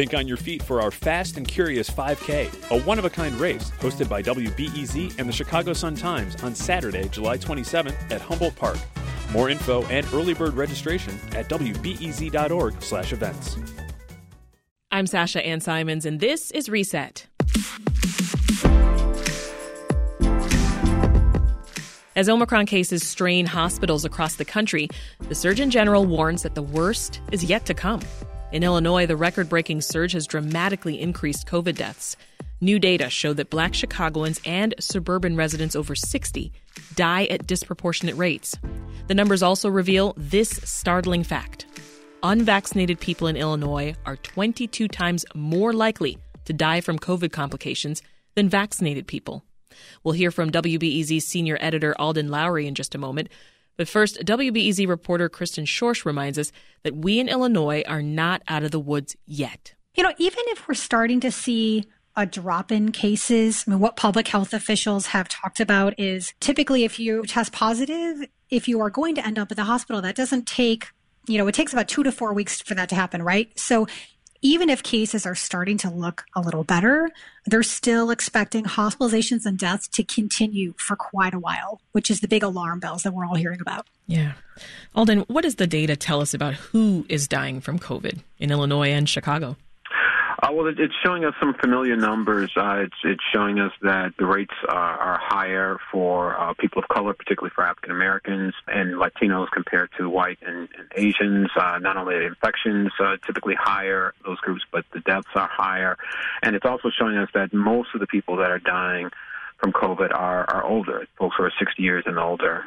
Think on your feet for our Fast and Curious 5K, a one of a kind race hosted by WBEZ and the Chicago Sun Times on Saturday, July 27th at Humboldt Park. More info and early bird registration at wbez.org/events. I'm Sasha Ann Simons, and this is Reset. As Omicron cases strain hospitals across the country, the Surgeon General warns that the worst is yet to come. In Illinois, the record breaking surge has dramatically increased COVID deaths. New data show that black Chicagoans and suburban residents over 60 die at disproportionate rates. The numbers also reveal this startling fact unvaccinated people in Illinois are 22 times more likely to die from COVID complications than vaccinated people. We'll hear from WBEZ's senior editor Alden Loury in just a moment. But first, WBEZ reporter Kristen Schorsch reminds us that we in Illinois are not out of the woods yet. You know, even if we're starting to see a drop in cases, I mean, what public health officials have talked about is typically if you test positive, if you are going to end up at the hospital, that doesn't take you know, it takes about two to four weeks for that to happen, right? So even if cases are starting to look a little better, they're still expecting hospitalizations and deaths to continue for quite a while, which is the big alarm bells that we're all hearing about. Yeah. Alden, what does the data tell us about who is dying from COVID in Illinois and Chicago? Uh, well, it's showing us some familiar numbers. Uh, it's it's showing us that the rates are, are higher for uh, people of color, particularly for African Americans and Latinos compared to white and, and Asians. Uh, not only are infections uh, typically higher those groups, but the deaths are higher, and it's also showing us that most of the people that are dying from COVID are are older, folks who are 60 years and older.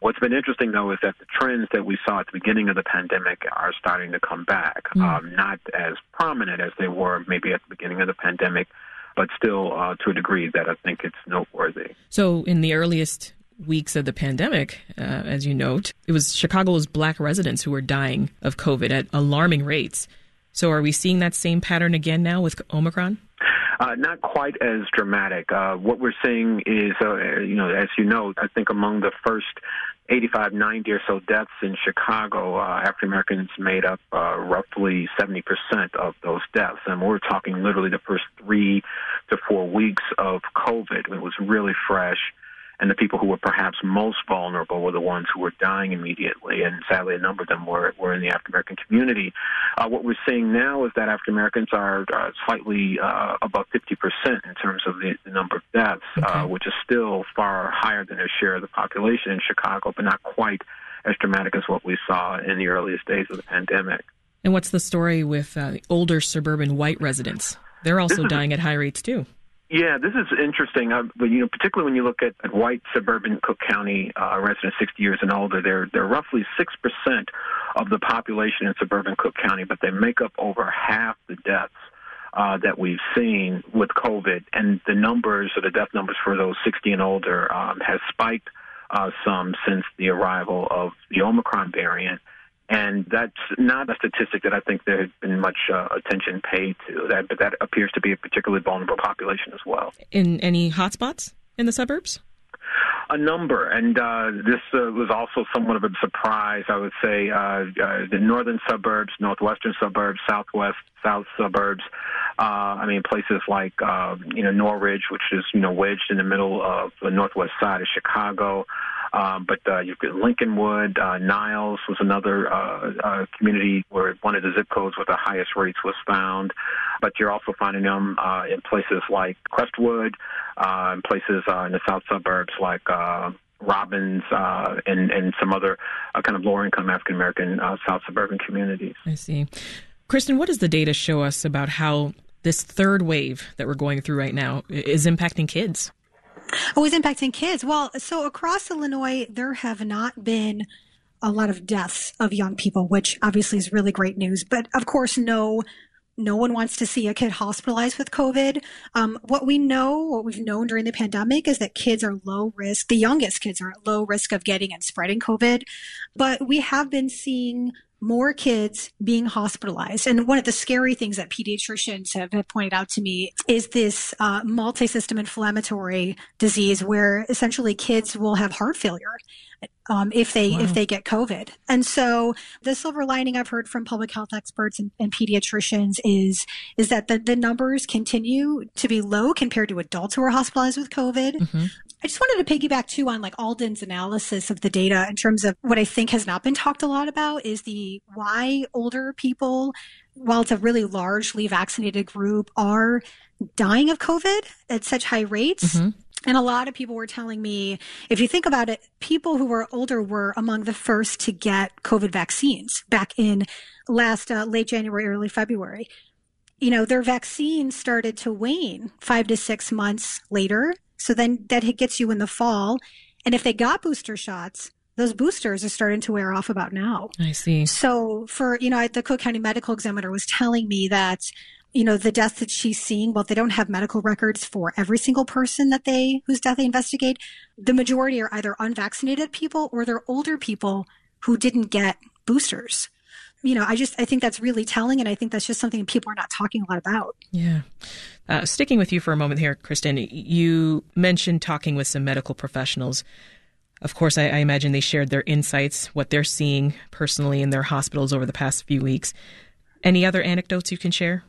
What's been interesting, though, is that the trends that we saw at the beginning of the pandemic are starting to come back. Mm. Um, not as prominent as they were maybe at the beginning of the pandemic, but still uh, to a degree that I think it's noteworthy. So, in the earliest weeks of the pandemic, uh, as you note, it was Chicago's black residents who were dying of COVID at alarming rates. So, are we seeing that same pattern again now with Omicron? Uh, not quite as dramatic. Uh, what we're seeing is, uh, you know, as you know, I think among the first 85, 90 or so deaths in Chicago, uh, African Americans made up uh, roughly 70% of those deaths. And we're talking literally the first three to four weeks of COVID. It was really fresh and the people who were perhaps most vulnerable were the ones who were dying immediately. And sadly, a number of them were, were in the African American community. Uh, what we're seeing now is that African Americans are uh, slightly uh, above 50% in terms of the, the number of deaths, uh, which is still far higher than their share of the population in Chicago, but not quite as dramatic as what we saw in the earliest days of the pandemic. And what's the story with uh, older suburban white residents? They're also dying at high rates too. Yeah, this is interesting. Uh, but you know, particularly when you look at, at white suburban Cook County uh, residents 60 years and older, they're they're roughly six percent of the population in suburban Cook County, but they make up over half the deaths. Uh, that we've seen with COVID, and the numbers, or the death numbers for those 60 and older, um, has spiked uh, some since the arrival of the Omicron variant. And that's not a statistic that I think there has been much uh, attention paid to. That, but that appears to be a particularly vulnerable population as well. In any hotspots in the suburbs? A number, and uh, this uh, was also somewhat of a surprise. I would say uh, uh, the northern suburbs, northwestern suburbs, southwest, south suburbs. Uh, I mean, places like uh, you know Norridge, which is you know wedged in the middle of the northwest side of Chicago. Um, but uh, you've got Lincolnwood, uh, Niles was another uh, uh, community where one of the zip codes with the highest rates was found. But you're also finding them uh, in places like Crestwood, uh, in places uh, in the south suburbs like uh, Robbins, uh, and, and some other uh, kind of lower income African American uh, south suburban communities. I see. Kristen, what does the data show us about how this third wave that we're going through right now is impacting kids? It's impacting kids. Well, so across Illinois, there have not been a lot of deaths of young people, which obviously is really great news. But of course, no, no one wants to see a kid hospitalized with COVID. Um, what we know, what we've known during the pandemic is that kids are low risk. The youngest kids are at low risk of getting and spreading COVID. But we have been seeing more kids being hospitalized. And one of the scary things that pediatricians have, have pointed out to me is this uh, multi-system inflammatory disease where essentially kids will have heart failure um, if they wow. if they get COVID. And so the silver lining I've heard from public health experts and, and pediatricians is is that the, the numbers continue to be low compared to adults who are hospitalized with COVID. Mm-hmm. I just wanted to piggyback too on like Alden's analysis of the data in terms of what I think has not been talked a lot about is the why older people, while it's a really largely vaccinated group, are dying of COVID at such high rates. Mm-hmm. And a lot of people were telling me, if you think about it, people who were older were among the first to get COVID vaccines back in last uh, late January, early February. You know, their vaccine started to wane five to six months later. So then that gets you in the fall. And if they got booster shots, those boosters are starting to wear off about now. I see. So for, you know, the Cook County Medical Examiner was telling me that you know, the deaths that she's seeing, well, they don't have medical records for every single person that they, whose death they investigate. The majority are either unvaccinated people or they're older people who didn't get boosters. You know, I just, I think that's really telling. And I think that's just something people are not talking a lot about. Yeah. Uh, sticking with you for a moment here, Kristen, you mentioned talking with some medical professionals. Of course, I, I imagine they shared their insights, what they're seeing personally in their hospitals over the past few weeks. Any other anecdotes you can share?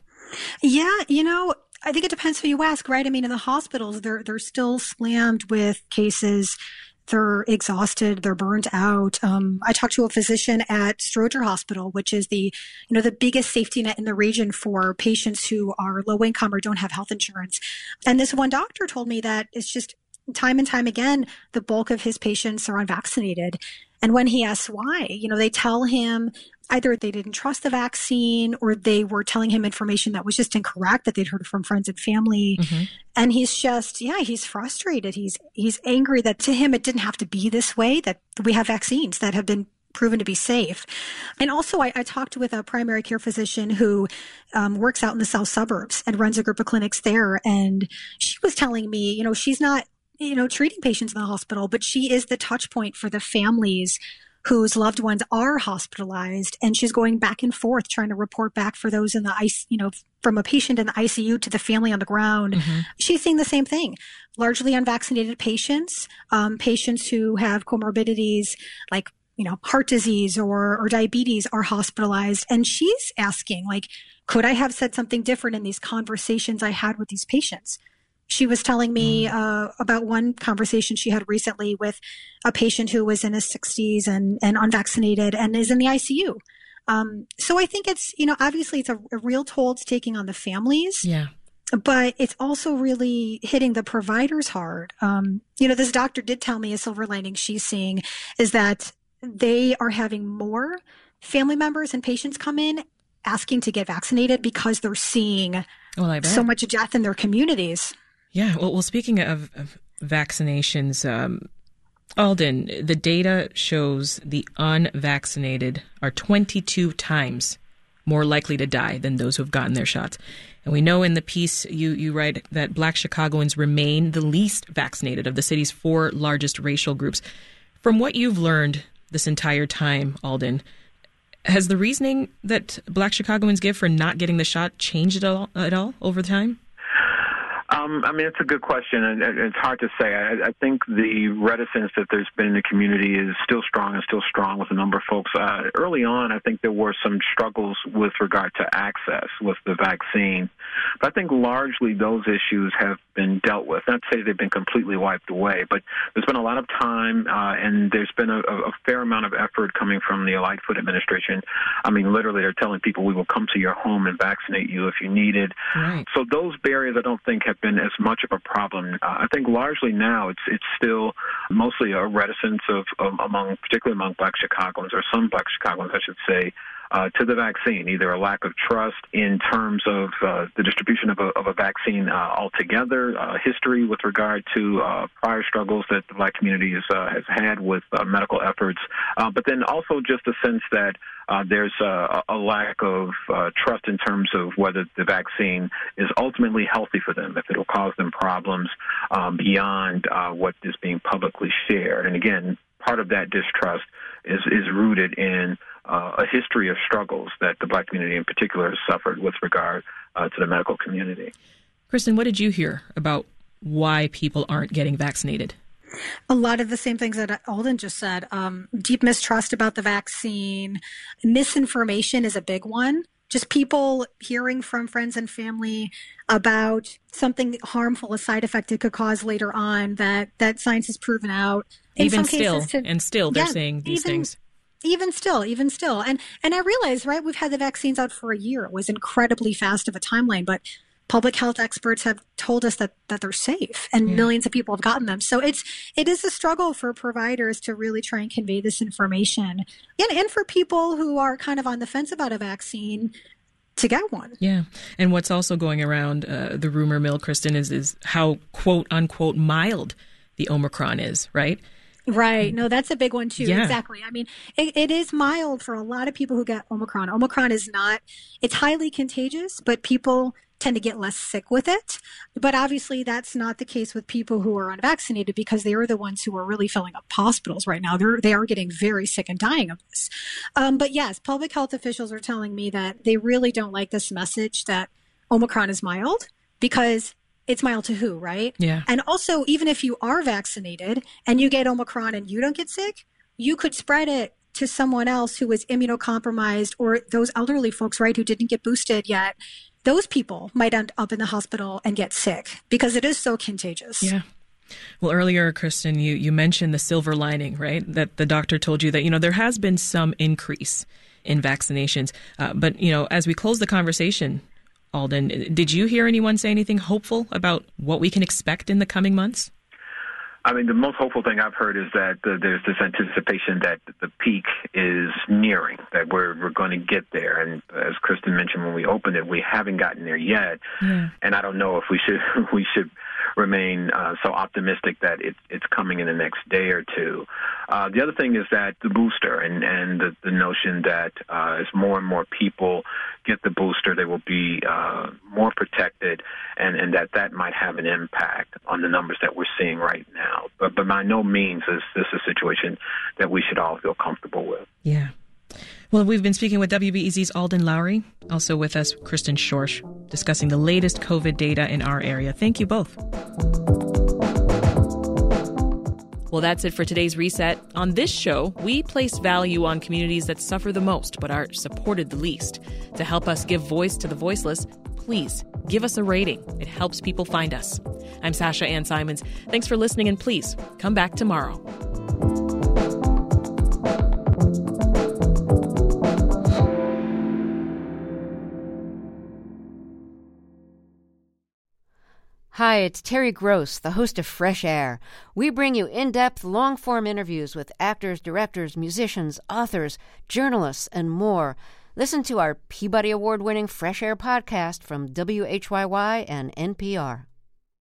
Yeah, you know, I think it depends who you ask, right? I mean, in the hospitals, they're they're still slammed with cases. They're exhausted. They're burnt out. Um, I talked to a physician at Stroger Hospital, which is the, you know, the biggest safety net in the region for patients who are low income or don't have health insurance. And this one doctor told me that it's just time and time again, the bulk of his patients are unvaccinated. And when he asks why, you know, they tell him either they didn't trust the vaccine or they were telling him information that was just incorrect that they'd heard from friends and family. Mm-hmm. And he's just, yeah, he's frustrated. He's, he's angry that to him it didn't have to be this way, that we have vaccines that have been proven to be safe. And also, I, I talked with a primary care physician who um, works out in the south suburbs and runs a group of clinics there. And she was telling me, you know, she's not, you know, treating patients in the hospital, but she is the touch point for the families whose loved ones are hospitalized and she's going back and forth trying to report back for those in the ice, you know, from a patient in the ICU to the family on the ground. Mm-hmm. She's seeing the same thing. Largely unvaccinated patients, um, patients who have comorbidities like you know, heart disease or, or diabetes are hospitalized. And she's asking, like, could I have said something different in these conversations I had with these patients? She was telling me mm. uh, about one conversation she had recently with a patient who was in his 60s and, and unvaccinated and is in the ICU. Um, so I think it's, you know, obviously it's a, a real toll it's taking on the families. Yeah. But it's also really hitting the providers hard. Um, you know, this doctor did tell me a silver lining she's seeing is that they are having more family members and patients come in asking to get vaccinated because they're seeing well, so much death in their communities. Yeah. Well, well speaking of, of vaccinations, um, Alden, the data shows the unvaccinated are 22 times more likely to die than those who have gotten their shots. And we know in the piece you, you write that black Chicagoans remain the least vaccinated of the city's four largest racial groups. From what you've learned this entire time, Alden, has the reasoning that black Chicagoans give for not getting the shot changed at all, at all over time? Um, I mean, it's a good question, and it's hard to say. I, I think the reticence that there's been in the community is still strong and still strong with a number of folks. Uh, early on, I think there were some struggles with regard to access with the vaccine, but I think largely those issues have been dealt with. Not to say they've been completely wiped away, but there's been a lot of time, uh, and there's been a, a fair amount of effort coming from the Lightfoot administration. I mean, literally, they're telling people we will come to your home and vaccinate you if you need it. Right. So those barriers, I don't think, have been been as much of a problem. Uh, I think largely now it's it's still mostly a reticence of, of among, particularly among Black Chicagoans or some Black Chicagoans, I should say, uh, to the vaccine, either a lack of trust in terms of uh, the distribution of a, of a vaccine uh, altogether, uh, history with regard to uh, prior struggles that the black community has, uh, has had with medical efforts, but then also just a sense that there's a, a, lack of trust in terms of whether the vaccine is ultimately healthy for them, if it'll cause them problems um, beyond what is being publicly shared. And again, part of that distrust is, is rooted in uh, a history of struggles that the black community in particular has suffered with regard uh, to the medical community. Kristen, what did you hear about why people aren't getting vaccinated? A lot of the same things that Alden just said. Um, deep mistrust about the vaccine, misinformation is a big one. Just people hearing from friends and family about something harmful, a side effect it could cause later on that that science has proven out. In even still, to, and still, they're yeah, saying these even, things even still even still and and i realize right we've had the vaccines out for a year it was incredibly fast of a timeline but public health experts have told us that that they're safe and yeah. millions of people have gotten them so it's it is a struggle for providers to really try and convey this information and and for people who are kind of on the fence about a vaccine to get one. Yeah. And what's also going around uh, the rumor mill, Kristen, is is how quote unquote mild the Omicron is, right? Right. No, that's a big one too. Yeah. Exactly. I mean, it, it is mild for a lot of people who get Omicron. Omicron is not, it's highly contagious, but people tend to get less sick with it. But obviously, that's not the case with people who are unvaccinated because they are the ones who are really filling up hospitals right now. They're, they are getting very sick and dying of this. Um, but yes, public health officials are telling me that they really don't like this message that Omicron is mild because it's mild to who, right? Yeah. And also, even if you are vaccinated and you get Omicron and you don't get sick, you could spread it to someone else who is immunocompromised or those elderly folks, right, who didn't get boosted yet. Those people might end up in the hospital and get sick because it is so contagious. Yeah. Well, earlier, Kristen, you, you mentioned the silver lining, right? That the doctor told you that, you know, there has been some increase in vaccinations. Uh, but, you know, as we close the conversation, Alden. Did you hear anyone say anything hopeful about what we can expect in the coming months? I mean, the most hopeful thing I've heard is that the, there's this anticipation that the peak is nearing, that we're we're going to get there. And as Kristen mentioned when we opened it, we haven't gotten there yet. Yeah. And I don't know if we should we should remain uh, so optimistic that it, it's coming in the next day or two. Uh, the other thing is that the booster and, and the, the notion that uh, as more and more people get the booster, they will be uh, more protected, and, and that that might have an impact on the numbers that we're seeing right now. But, but by no means is this a situation that we should all feel comfortable with. Yeah. Well, we've been speaking with WBEZ's Alden Loury, also with us, Kristen Schorsch, discussing the latest COVID data in our area. Thank you both. Well, that's it for today's reset. On this show, we place value on communities that suffer the most but are supported the least. To help us give voice to the voiceless, please give us a rating. It helps people find us. I'm Sasha Ann Simons. Thanks for listening, and please come back tomorrow. Hi, it's Terry Gross, the host of Fresh Air. We bring you in depth, long form interviews with actors, directors, musicians, authors, journalists, and more. Listen to our Peabody Award winning Fresh Air podcast from WHYY and NPR.